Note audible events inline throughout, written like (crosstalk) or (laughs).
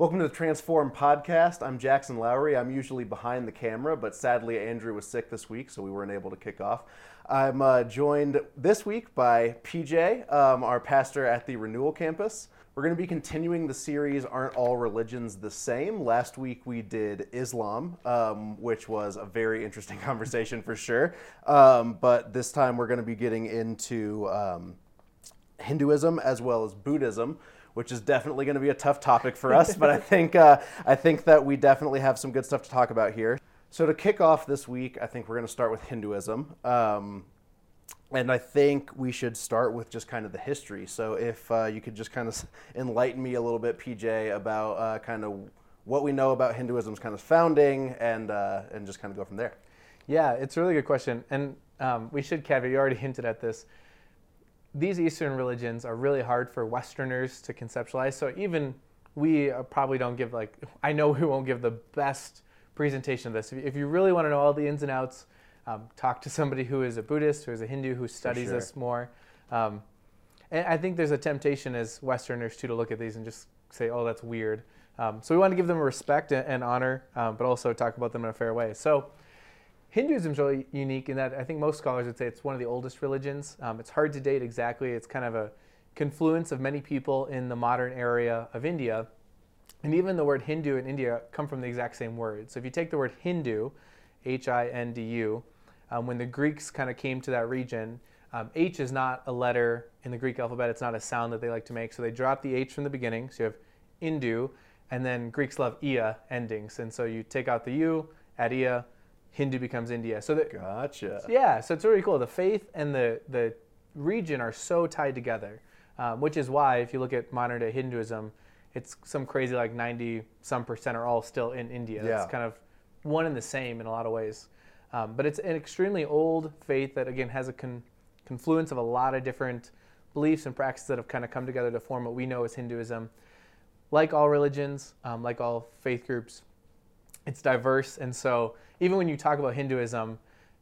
Welcome to the Transform podcast. I'm Jackson Lowry. I'm usually behind the camera, but sadly Andrew was sick this week, so we weren't able to kick off. I'm uh, joined this week by PJ, um, our pastor at the Renewal Campus. We're going to be continuing the series Aren't All Religions the Same? Last week we did Islam, um, which was a very interesting (laughs) conversation for sure. Um, but this time we're going to be getting into um, Hinduism as well as Buddhism which is definitely going to be a tough topic for us. but I (laughs) think uh, I think that we definitely have some good stuff to talk about here. So to kick off this week, I think we're going to start with Hinduism. Um, and I think we should start with just kind of the history. So if uh, you could just kind of enlighten me a little bit, PJ, about uh, kind of what we know about Hinduism's kind of founding, and uh, and just kind of go from there. Yeah, it's a really good question, and um, we should caveat. You already hinted at this. These Eastern religions are really hard for Westerners to conceptualize. So even we uh, probably don't give like (laughs) I know we won't give the best presentation of this. If you really want to know all the ins and outs um, talk to somebody who is a Buddhist, who is a Hindu, who studies sure. this more. Um, and I think there's a temptation as Westerners too to look at these and just say, "Oh, that's weird." Um, so we want to give them respect and honor, um, but also talk about them in a fair way. So Hinduism is really unique in that I think most scholars would say it's one of the oldest religions. Um, it's hard to date exactly. It's kind of a confluence of many people in the modern area of India. And even the word Hindu in India come from the exact same word. So if you take the word Hindu, H I N D U, um, when the Greeks kind of came to that region, um, H is not a letter in the Greek alphabet. It's not a sound that they like to make. So they drop the H from the beginning. So you have Indu, and then Greeks love Ia endings. And so you take out the U, add Ia, Hindu becomes India. So that, gotcha. Yeah, so it's really cool. The faith and the, the region are so tied together, um, which is why if you look at modern day Hinduism, it's some crazy like 90 some percent are all still in India. Yeah. It's kind of one and the same in a lot of ways. Um, but it's an extremely old faith that, again, has a con- confluence of a lot of different beliefs and practices that have kind of come together to form what we know as Hinduism. Like all religions, um, like all faith groups, it's diverse. And so, even when you talk about Hinduism,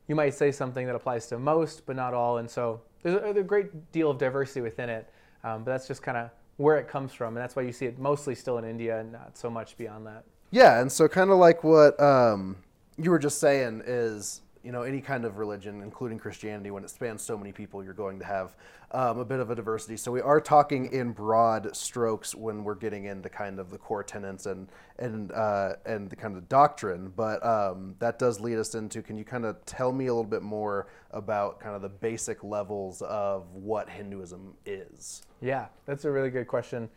you might say something that applies to most, but not all. And so, there's a, there's a great deal of diversity within it. Um, but that's just kind of where it comes from. And that's why you see it mostly still in India and not so much beyond that. Yeah. And so, kind of like what. Um you were just saying is you know any kind of religion including christianity when it spans so many people you're going to have um, a bit of a diversity. So we are talking in broad strokes when we're getting into kind of the core tenets and and uh, and the kind of doctrine but um, that does lead us into can you kind of tell me a little bit more about kind of the basic levels of what hinduism is? Yeah that's a really good question.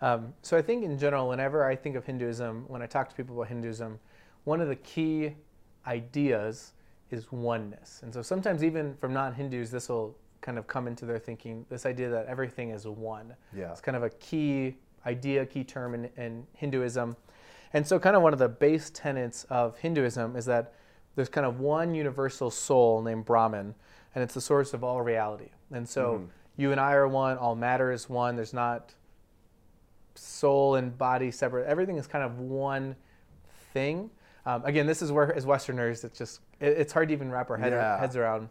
Um, so i think in general whenever i think of hinduism when i talk to people about hinduism one of the key ideas is oneness. And so sometimes even from non-Hindus, this will kind of come into their thinking, this idea that everything is one. Yeah. It's kind of a key idea, key term in, in Hinduism. And so kind of one of the base tenets of Hinduism is that there's kind of one universal soul named Brahman, and it's the source of all reality. And so mm-hmm. you and I are one, all matter is one, there's not soul and body separate. Everything is kind of one thing. Um, again, this is where, as Westerners, it's just it, it's hard to even wrap our head, yeah. heads around.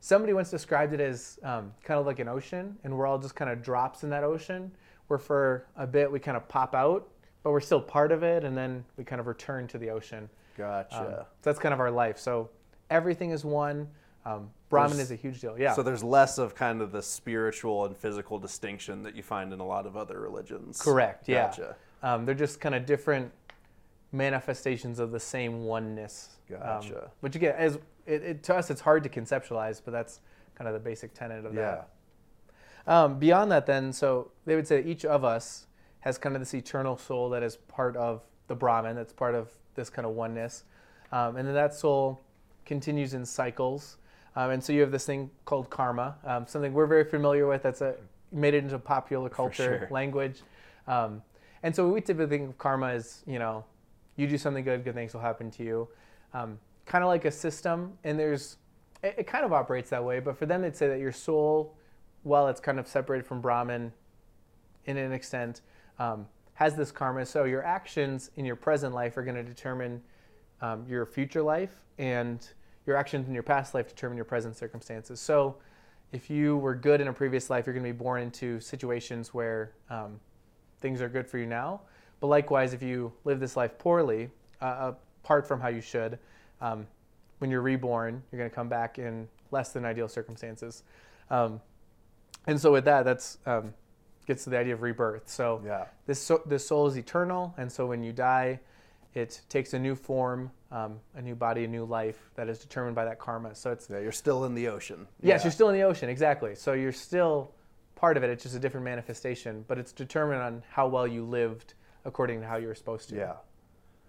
Somebody once described it as um, kind of like an ocean, and we're all just kind of drops in that ocean. Where for a bit we kind of pop out, but we're still part of it, and then we kind of return to the ocean. Gotcha. Um, so that's kind of our life. So everything is one. Um, Brahman there's, is a huge deal. Yeah. So there's less of kind of the spiritual and physical distinction that you find in a lot of other religions. Correct. Gotcha. Yeah. Um, they're just kind of different manifestations of the same oneness. Um, gotcha. Um, which again, as it, it, to us, it's hard to conceptualize, but that's kind of the basic tenet of yeah. that. Um, beyond that, then, so they would say each of us has kind of this eternal soul that is part of the Brahman, that's part of this kind of oneness, um, and then that soul continues in cycles. Um, and so you have this thing called karma, um, something we're very familiar with. That's a, made it into popular culture sure. language. Um, and so we typically think of karma as you know you do something good, good things will happen to you. Um, kind of like a system, and there's it, it, kind of operates that way. But for them, they'd say that your soul, while it's kind of separated from Brahman, in an extent, um, has this karma. So your actions in your present life are going to determine um, your future life, and your actions in your past life determine your present circumstances. So if you were good in a previous life, you're going to be born into situations where um, things are good for you now But likewise, if you live this life poorly, uh, apart from how you should, um, when you're reborn, you're going to come back in less than ideal circumstances. Um, and so with that, that's um, gets to the idea of rebirth. So Yeah. this so, this soul is eternal, and so when you die, it takes a new form, um, a new body, a new life that is determined by that karma. So it's Yeah, you're still in the ocean. yes, Yeah. you're still in the ocean, exactly. So you're still part of it. It's just a different manifestation, but it's determined on how well you lived according to how you were supposed to. Yeah.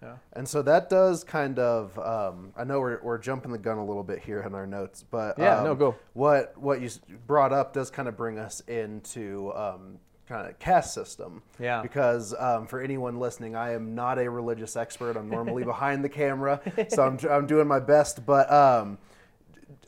Yeah. And so that does kind of. Um, I know we're, we're jumping the gun a little bit here in our notes, but Yeah, um, no, go. What what you brought up does kind of bring us into um, kind of caste system. Yeah. Because um, for anyone listening, I am not a religious expert. I'm normally (laughs) behind the camera, so I'm I'm doing my best. But um,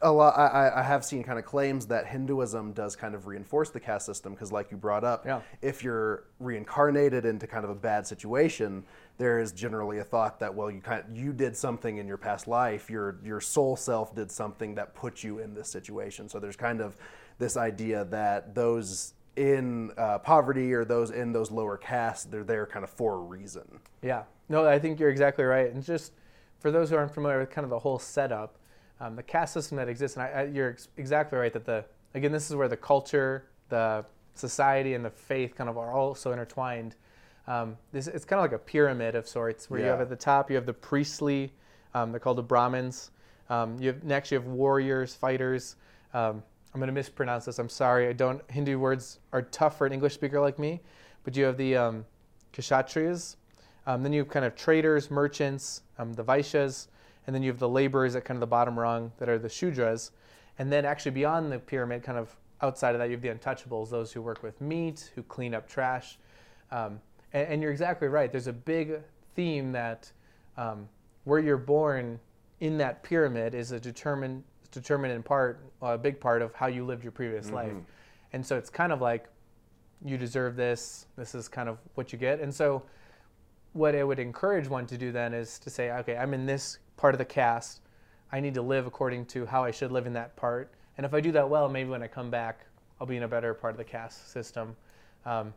a lot I, I have seen kind of claims that Hinduism does kind of reinforce the caste system because, like you brought up, Yeah. if you're reincarnated into kind of a bad situation, there is generally a thought that well, you kind you did something in your past life, your your soul self did something that put you in this situation. So there's kind of this idea that those in uh, poverty or those in those lower castes, they're there kind of for a reason. Yeah. No, I think you're exactly right. And just for those who aren't familiar with kind of the whole setup, um, the caste system that exists, and I, I, you're ex- exactly right that the again this is where the culture, the society, and the faith kind of are also intertwined. Um, this it's kind of like a pyramid of sorts, where you have at the top you have the priestly, um, they're called the Brahmins. Um, you have next you have warriors, fighters. Um, I'm going to mispronounce this. I'm sorry. I don't. Hindu words are tough for an English speaker like me. But you have the um, kshatriyas. Um, then you have kind of traders, merchants, um, the vaishyas, and then you have the laborers at kind of the bottom rung that are the shudras. And then actually beyond the pyramid, kind of outside of that, you have the untouchables, those who work with meat, who clean up trash. Um, and, and you're exactly right. There's a big theme that um, where you're born in that pyramid is a determined, determined in part, a big part of how you lived your previous life. And so it's kind of like you deserve this. This is kind of what you get. And so, what I would encourage one to do then is to say, okay, I'm in this part of the caste. I need to live according to how I should live in that part. And if I do that well, maybe when I come back, I'll be in a better part of the caste system. Um,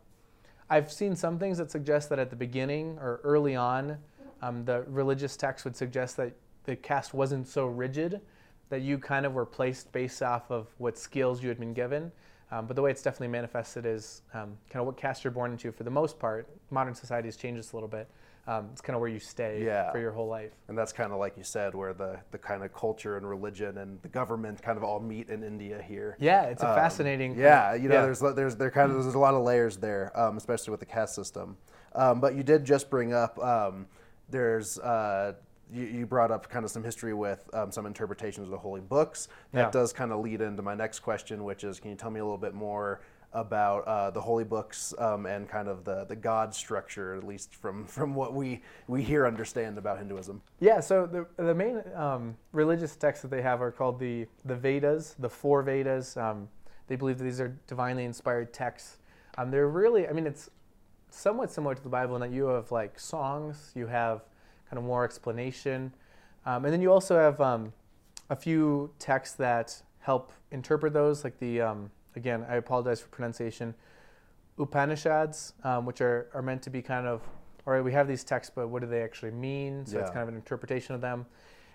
I've seen some things that suggest that at the beginning or early on, um, the religious text would suggest that the caste wasn't so rigid, that you kind of were placed based off of what skills you had been given. Um, but the way it's definitely manifested is um, kind of what caste you're born into. For the most part, modern society has changed this a little bit. Um, it's kind of where you stay Yeah. for your whole life. And that's kind of like you said, where the, the kind of culture and religion and the government kind of all meet in India here. Yeah, it's a Um, fascinating. Yeah, you know, yeah. there's there's there kind of there's a lot of layers there, um, especially with the caste system. Um, but you did just bring up um, there's uh, you, you brought up kind of some history with um, some interpretations of the holy books. That Yeah. does kind of lead into my next question, which is, can you tell me a little bit more? About uh, the holy books um, and kind of the, the god structure, at least from, (laughs) from what we, we here understand about Hinduism. Yeah, so the, the main um, religious texts that they have are called the, the Vedas, the four Vedas. Um, they believe that these are divinely inspired texts. Um, they're really, I mean, it's somewhat similar to the Bible in that you have like songs, you have kind of more explanation, um, and then you also have um, a few texts that help interpret those, like the, again, I apologize for pronunciation, Upanishads, um, which are, are meant to be kind of, all right, we have these texts, but what do they actually mean? So it's kind of an interpretation of them.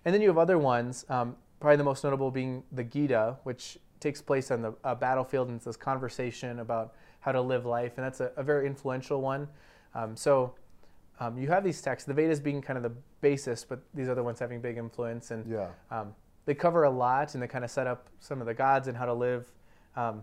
And then you have other ones, um, probably the most notable being the Gita, which takes place on the uh, battlefield and it's this conversation about how to live life. And that's a, a very influential one. Um, so um, you have these texts, the Vedas being kind of the basis, but these other ones having big influence. And Yeah. um, they cover a lot and they kind of set up some of the gods and how to live. Um,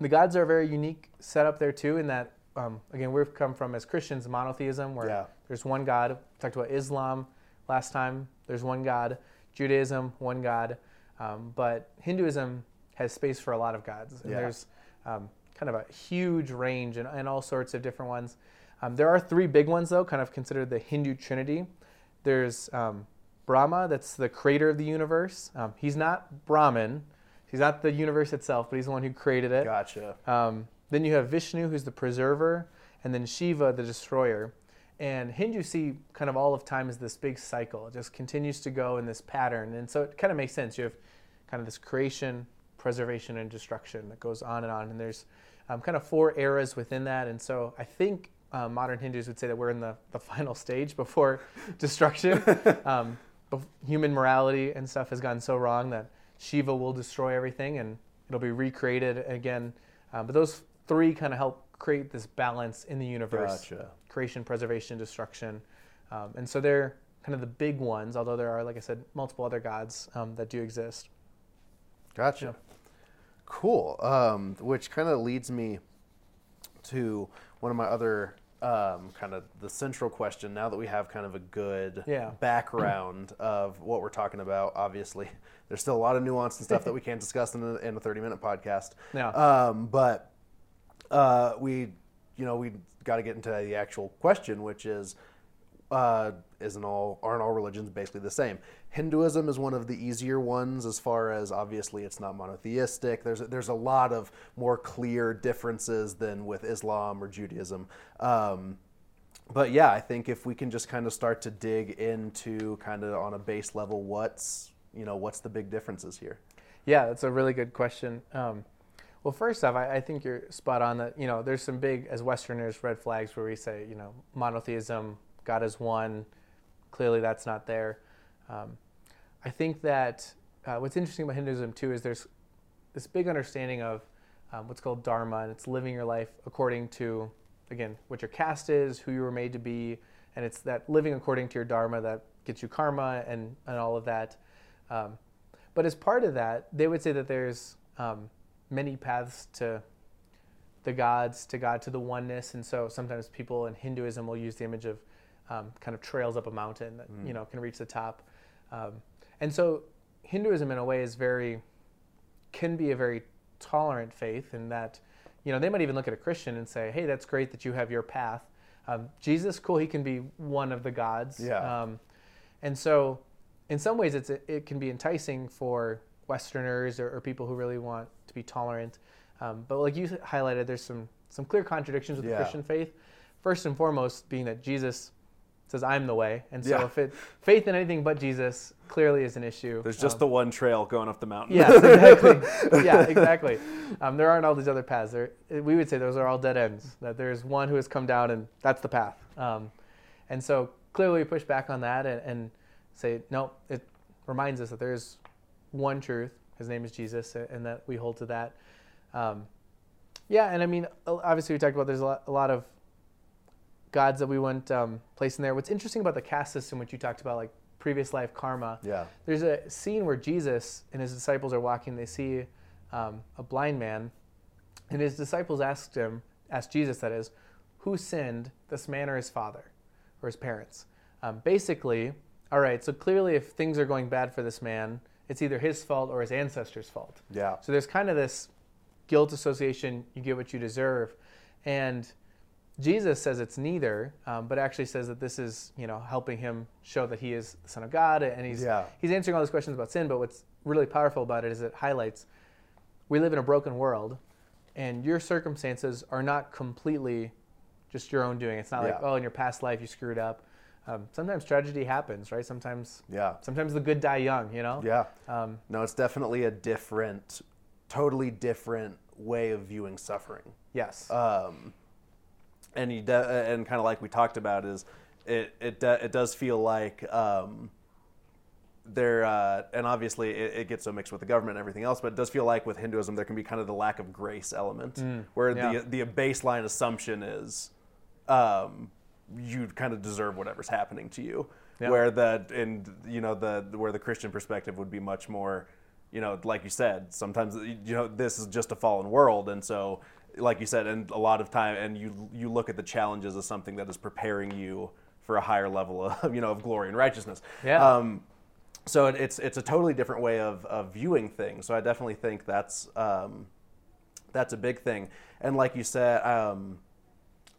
the gods are a very unique setup there too, in that um, again we've come from as Christians monotheism, where Yeah. there's one God. We talked about Islam last time. There's one God. Judaism, one God. Um, but Hinduism has space for a lot of gods, and Yeah. there's um, kind of a huge range and, and all sorts of different ones. Um, there are three big ones though, kind of considered the Hindu Trinity. There's um, Brahma, that's the creator of the universe. Um, he's not Brahman. He's not the universe itself, but he's the one who created it. Gotcha. Um, then you have Vishnu, who's the preserver, and then Shiva, the destroyer. And Hindus see kind of all of time as this big cycle. It just continues to go in this pattern. And so it kind of makes sense. You have kind of this creation, preservation, and destruction that goes on and on. And there's um, kind of four eras within that. And so I think uh, modern Hindus would say that we're in the, the final stage before (laughs) destruction. (laughs) um, human morality and stuff has gone so wrong that Shiva will destroy everything and it'll be recreated again. Um, but those three kind of help create this balance in the universe Gotcha. creation, preservation, destruction. Um, and so they're kind of the big ones, although there are, like I said, multiple other gods um, that do exist. Gotcha. Cool. Um, which kind of leads me to one of my other um, kind of the central question. Now that we have kind of a good Yeah. background of what we're talking about, obviously (laughs) there's still a lot of nuance and stuff that we can't discuss in a, in a 30 minute podcast. Yeah. Um, but uh, we, you know, we got to get into the actual question, which is, uh, isn't all aren't all religions basically the same? Hinduism is one of the easier ones as far as obviously it's not monotheistic. There's there's a lot of more clear differences than with Islam or Judaism. Um, but yeah, I think if we can just kind of start to dig into kind of on a base level, what's you know what's the big differences here? Yeah, that's a really good question. Um, well, first off, I, I think you're spot on that, you know, there's some big, as Westerners, red flags where we say, you know, monotheism, God is one. Clearly, that's not there. Um, I think that uh, what's interesting about Hinduism, too, is there's this big understanding of um, what's called dharma, and it's living your life according to, again, what your caste is, who you were made to be, and it's that living according to your dharma that gets you karma and, and all of that. Um, but as part of that, they would say that there's um, many paths to the gods, to God, to the oneness. And so sometimes people in Hinduism will use the image of um, kind of trails up a mountain that you know can reach the top. Um, and so Hinduism, in a way, is very can be a very tolerant faith in that you know they might even look at a Christian and say, "Hey, that's great that you have your path." Um, Jesus, cool, he can be one of the gods. Yeah. Um, and so, in some ways, it's it can be enticing for Westerners or, or people who really want to be tolerant. Um, but like you highlighted, there's some some clear contradictions with Yeah. the Christian faith. First and foremost, being that Jesus says, "I'm the way," and so Yeah. if it faith in anything but Jesus clearly is an issue. There's just Um, the one trail going up the mountain. Yes, exactly. (laughs) yeah, exactly. Um, there aren't all these other paths. There, we would say those are all dead ends. That there's one who has come down, and that's the path. Um, and so clearly, we push back on that and, and say, no. It reminds us that there's one truth. His name is Jesus, and that we hold to that. Um, yeah, and I mean, obviously, we talked about there's a lot, a lot of gods that we wouldn't um, place in there. What's interesting about the caste system, which you talked about, like previous life karma, Yeah. there's a scene where Jesus and his disciples are walking. They see um, a blind man, and his disciples asked him, asked Jesus, that is, who sinned, this man or his father or his parents? Um, basically, all right. So clearly, if things are going bad for this man, it's either his fault or his ancestors' fault. Yeah. So there's kind of this guilt association. You get what you deserve, and Jesus says it's neither, um, but actually says that this is, you know, helping him show that he is the Son of God, and he's Yeah. he's answering all these questions about sin. But what's really powerful about it is it highlights we live in a broken world, and your circumstances are not completely just your own doing. It's not like oh, in your past life you screwed up. Um, sometimes tragedy happens, right? Sometimes Yeah. sometimes the good die young, you know. Yeah. Um, No, it's definitely a different, totally different way of viewing suffering. yes. Um, and you de- and kind of like we talked about is it it de- it does feel like um, there uh, and obviously it, it gets so mixed with the government and everything else, but it does feel like with Hinduism there can be kind of the lack of grace element where Mm, yeah. the the baseline assumption is um, you kind of deserve whatever's happening to you. Yeah. Where the and you know the where the Christian perspective would be much more, you know, like you said, sometimes you know this is just a fallen world, and so like you said, and a lot of time, and you you look at the challenges as something that is preparing you for a higher level of (laughs) you know of glory and righteousness. Yeah. Um, so it, it's it's a totally different way of, of viewing things. So I definitely think that's um, that's a big thing. And like you said, um,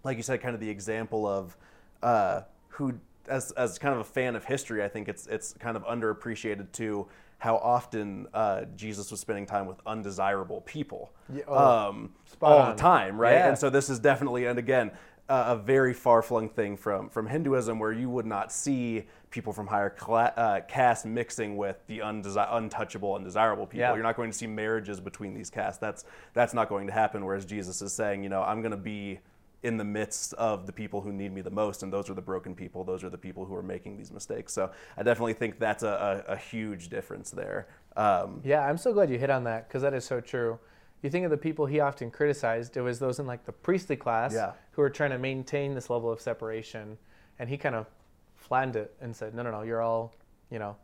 like you said, kind of the example of uh, who, as, as kind of a fan of history, I think it's it's kind of underappreciated too how often uh, Jesus was spending time with undesirable people Yeah, oh, um, all on. the time, right? Yeah. And so this is definitely, and again, uh, a very far-flung thing from from Hinduism, where you would not see people from higher cla- uh, caste mixing with the undesi- untouchable, undesirable people. Yeah. You're not going to see marriages between these castes. That's that's not going to happen. Whereas Jesus is saying, you know, I'm going to be in the midst of the people who need me the most, and those are the broken people. Those are the people who are making these mistakes. So I definitely think that's a, a, a huge difference there. Um, Yeah, I'm so glad you hit on that because that is so true. You think of the people he often criticized, it was those in like the priestly class Yeah. who were trying to maintain this level of separation. And he kind of flattened it and said, no, no, no, you're all, you know,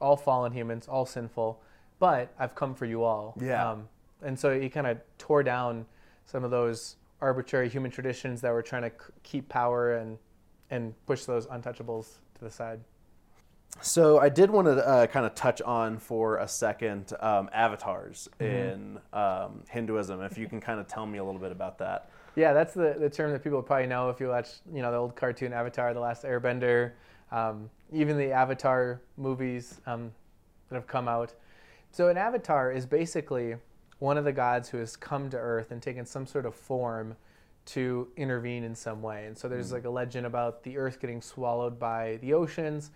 all fallen humans, all sinful, but I've come for you all. Yeah. Um, and so he kind of tore down some of those arbitrary human traditions that were trying to c- keep power and, and push those untouchables to the side. So I did want to uh, kind of touch on for a second um, avatars in um, Hinduism. If you can kind of tell me a little bit about that. Yeah, that's the, the term that people probably know if you watch, you know, the old cartoon Avatar, The Last Airbender, um, even the Avatar movies um, that have come out. So an avatar is basically one of the gods who has come to Earth and taken some sort of form to intervene in some way. And so there's like a legend about the Earth getting swallowed by the oceans,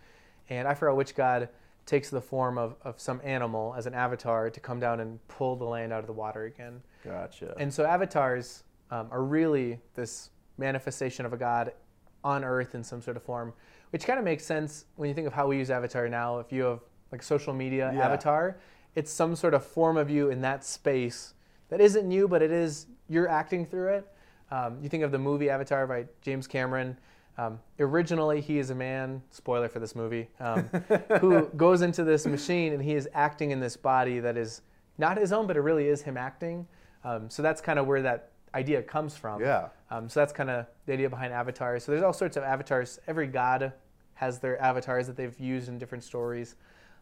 and I forgot which god takes the form of, of some animal as an avatar to come down and pull the land out of the water again. Gotcha. And so avatars um, are really this manifestation of a god on Earth in some sort of form, which kind of makes sense when you think of how we use avatar now. If you have like social media Yeah. avatar, it's some sort of form of you in that space that isn't you, but it is you're acting through it. Um, you think of the movie Avatar by James Cameron. Um, originally, he is a man. Spoiler for this movie, um, (laughs) who goes into this machine and he is acting in this body that is not his own, but it really is him acting. Um, so that's kind of where that idea comes from. Yeah. Um, so that's kind of the idea behind avatars. So there's all sorts of avatars. Every god has their avatars that they've used in different stories.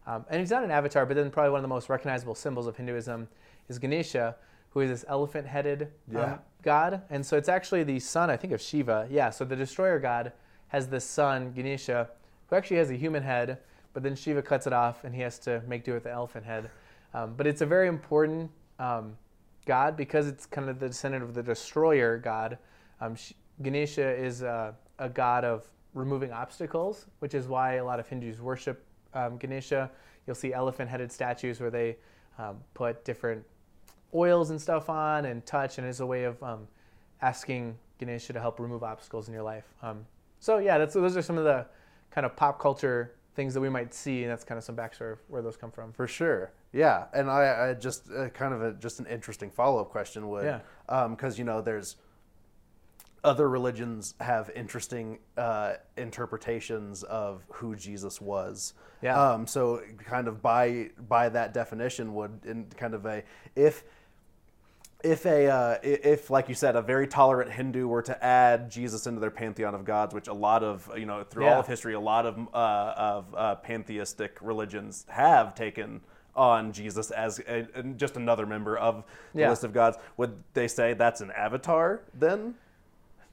Um, and he's not an avatar, but then probably one of the most recognizable symbols of Hinduism is Ganesha, who is this elephant-headed Yeah. um, god. And so it's actually the son, I think, of Shiva. Yeah. So the destroyer god has this son, Ganesha, who actually has a human head, but then Shiva cuts it off, and he has to make do with the elephant head. Um, but it's a very important um, god because it's kind of the descendant of the destroyer god. Um, Sh- Ganesha is a, a god of removing obstacles, which is why a lot of Hindus worship um, Ganesha. You'll see elephant-headed statues where they um, put different oils and stuff on and touch, and it's a way of um, asking Ganesha to help remove obstacles in your life. Um, so yeah, that's those are some of the kind of pop culture things that we might see, and that's kind of some backstory of where those come from. For sure. Yeah, and I, I just uh, kind of a, just an interesting follow up question would, Yeah. because you know there's other religions have interesting uh, interpretations of who Jesus was. Yeah. Um, so kind of by by that definition would in kind of a if if a uh, if like you said a very tolerant Hindu were to add Jesus into their pantheon of gods, which a lot of you know through all of history, a lot of uh, of uh, pantheistic religions have taken on Jesus as a, just another member of the Yeah. list of gods. Would they say that's an avatar then?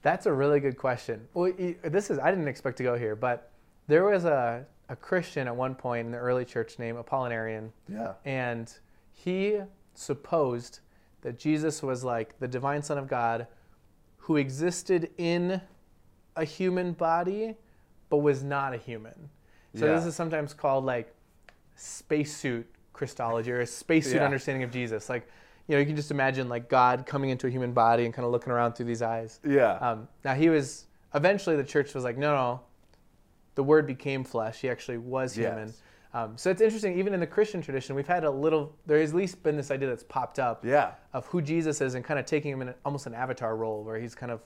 That's a really good question. Well, this is I didn't expect to go here, but there was a, a Christian at one point in the early church named Apollinarian, Yeah. and he supposed that Jesus was like the divine Son of God who existed in a human body but was not a human. So this is sometimes called like spacesuit Christology or a spacesuit Yeah. understanding of Jesus. Like, you know, you can just imagine like God coming into a human body and kind of looking around through these eyes. Yeah. Um, now he was eventually the church was like, no, no, the Word became flesh. He actually was Yes. human. Um, so it's interesting. Even in the Christian tradition, we've had a little. There has at least been this idea that's popped up yeah. of who Jesus is and kind of taking him in almost an avatar role where he's kind of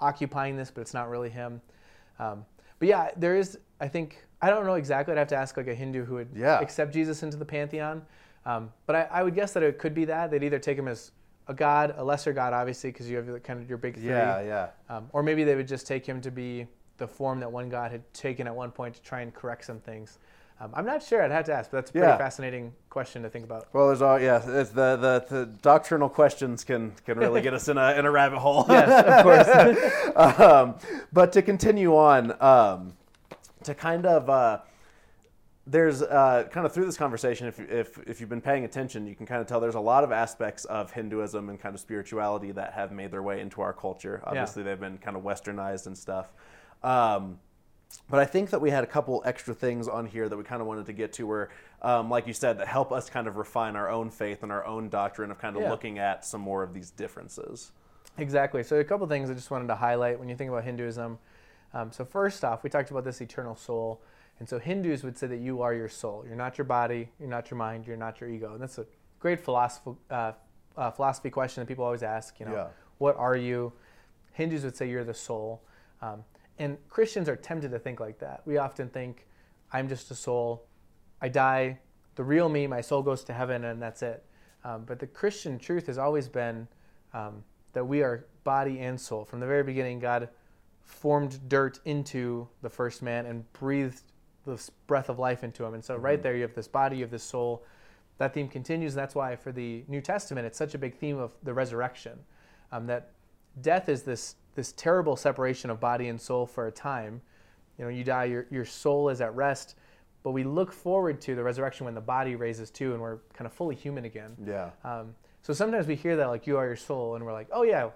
occupying this, but it's not really him. Um, but yeah, there is. I think I don't know exactly. I'd have to ask like a Hindu who would Yeah. accept Jesus into the pantheon. Um, but I, I would guess that it could be that they'd either take him as a god, a lesser god, obviously, because you have the- kind of your big three. Yeah. Yeah. Um, or maybe they would just take him to be the form that one god had taken at one point to try and correct some things. Um, I'm not sure. I'd have to ask, but that's a pretty Yeah. fascinating question to think about. Well, there's all yeah. It's the, the the doctrinal questions can can really get us in a in a rabbit hole. (laughs) yes, of course. (laughs) um, but to continue on, um, to kind of uh, there's uh, kind of through this conversation, if, if if you've been paying attention, you can kind of tell there's a lot of aspects of Hinduism and kind of spirituality that have made their way into our culture. Obviously, they've been kind of westernized and stuff. Um, but I think that we had a couple extra things on here that we kind of wanted to get to, where, um, like you said, that help us kind of refine our own faith and our own doctrine of kind of Yeah. looking at some more of these differences. Exactly. So a couple things I just wanted to highlight when you think about Hinduism. Um, so first off, we talked about this eternal soul, and so Hindus would say that you are your soul. You're not your body. You're not your mind. You're not your ego. And that's a great philosophy uh, uh, philosophy question that people always ask. You know, Yeah. what are you? Hindus would say you're the soul, um, and Christians are tempted to think like that. We often think, I'm just a soul. I die. The real me, my soul goes to heaven, and that's it. Um, but the Christian truth has always been um, that we are body and soul. From the very beginning, God formed dirt into the first man and breathed this breath of life into him. And so, right there, you have this body, you have this soul. That theme continues, and that's why for the New Testament, it's such a big theme of the resurrection. Um, that death is this this terrible separation of body and soul for a time. You know, you die, your your soul is at rest, but we look forward to the resurrection when the body raises too, and we're kind of fully human again. Yeah. Um, so sometimes we hear that like you are your soul, and we're like, oh yeah,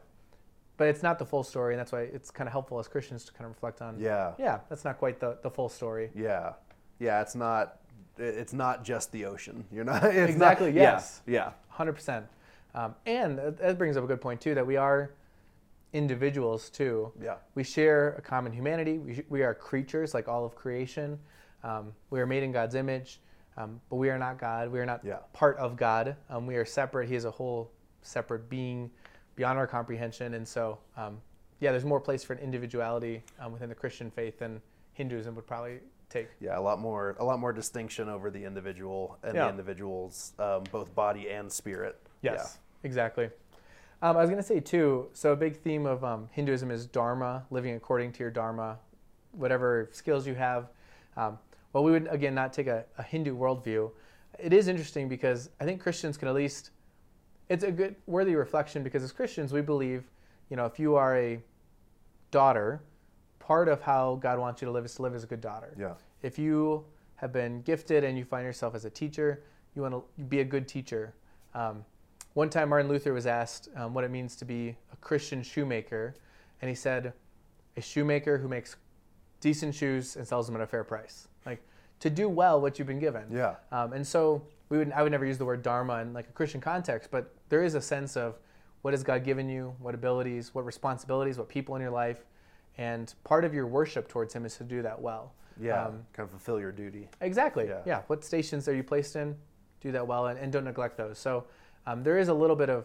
but it's not the full story, and that's why it's kind of helpful as Christians to kind of reflect on. Yeah. Yeah, that's not quite the, the full story. Yeah. Yeah. It's not. It's not just the ocean. You're not. (laughs) It's Exactly, Not, yes. Yeah. Hundred percent. Um, and that, that brings up a good point too that we are individuals too. Yeah. We share a common humanity. We, we are creatures like all of creation. Um, we are made in God's image, um, but we are not God. We are not Yeah. part of God. Um, we are separate. He is a whole separate being beyond our comprehension. And so, um, yeah, there's more place for an individuality um, within the Christian faith than Hinduism would probably take. Yeah. A lot more. A lot more distinction over the individual and Yeah. the individual's um, both body and spirit. Yes, exactly. Um, I was going to say too. So a big theme of um, Hinduism is dharma, living according to your dharma, whatever skills you have. Um, well, we would again not take a, a Hindu worldview. It is interesting because I think Christians can at least. It's a good worthy reflection because as Christians we believe, you know, if you are a daughter, part of how God wants you to live is to live as a good daughter. Yeah. If you have been gifted and you find yourself as a teacher, you want to be a good teacher. Um, one time, Martin Luther was asked um, what it means to be a Christian shoemaker, and he said, "A shoemaker who makes decent shoes and sells them at a fair price." Like to do well what you've been given. Yeah. Um, and so we would, I would never use the word dharma in like a Christian context, but there is a sense of what has God given you, what abilities, what responsibilities, what people in your life, and part of your worship towards Him is to do that well. Yeah. Um, kind of fulfill your duty. Exactly. Yeah. Yeah. What stations are you placed in? Do that well and, and don't neglect those. So um, there is a little bit of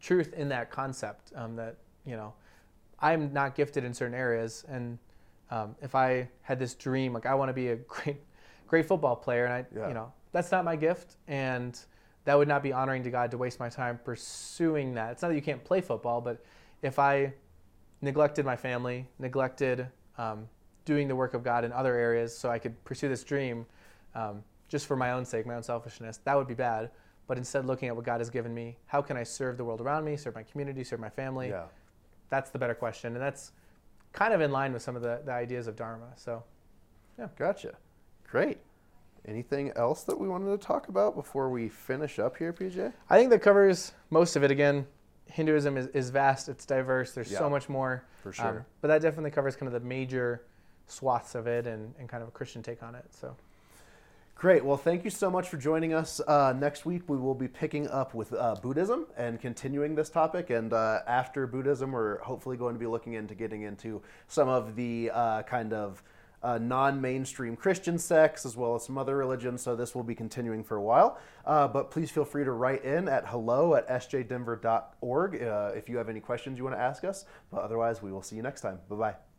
truth in that concept um, that, you know, I'm not gifted in certain areas. And um, if I had this dream, like I want to be a (laughs) great, great football player, and I, Yeah. you know, that's not my gift. And that would not be honoring to God to waste my time pursuing that. It's not that you can't play football, but if I neglected my family, neglected um, doing the work of God in other areas so I could pursue this dream um, just for my own sake, my own selfishness, that would be bad. But instead, looking at what God has given me, how can I serve the world around me, serve my community, serve my family? Yeah. That's the better question. And that's kind of in line with some of the, the ideas of Dharma. So, yeah. Gotcha. Great. Anything else that we wanted to talk about before we finish up here, PJ? I think that covers most of it. Again, Hinduism is, is vast, it's diverse, there's Yeah. so much more. For Um, sure. but that definitely covers kind of the major swaths of it and, and kind of a Christian take on it. So, Great. Well, thank you so much for joining us. Uh, next week, we will be picking up with uh, Buddhism and continuing this topic. And uh, after Buddhism, we're hopefully going to be looking into getting into some of the uh, kind of uh, non mainstream Christian sects as well as some other religions. So this will be continuing for a while. Uh, but please feel free to write in at hello at sjdenver.org uh, if you have any questions you want to ask us. But otherwise, we will see you next time. Bye bye.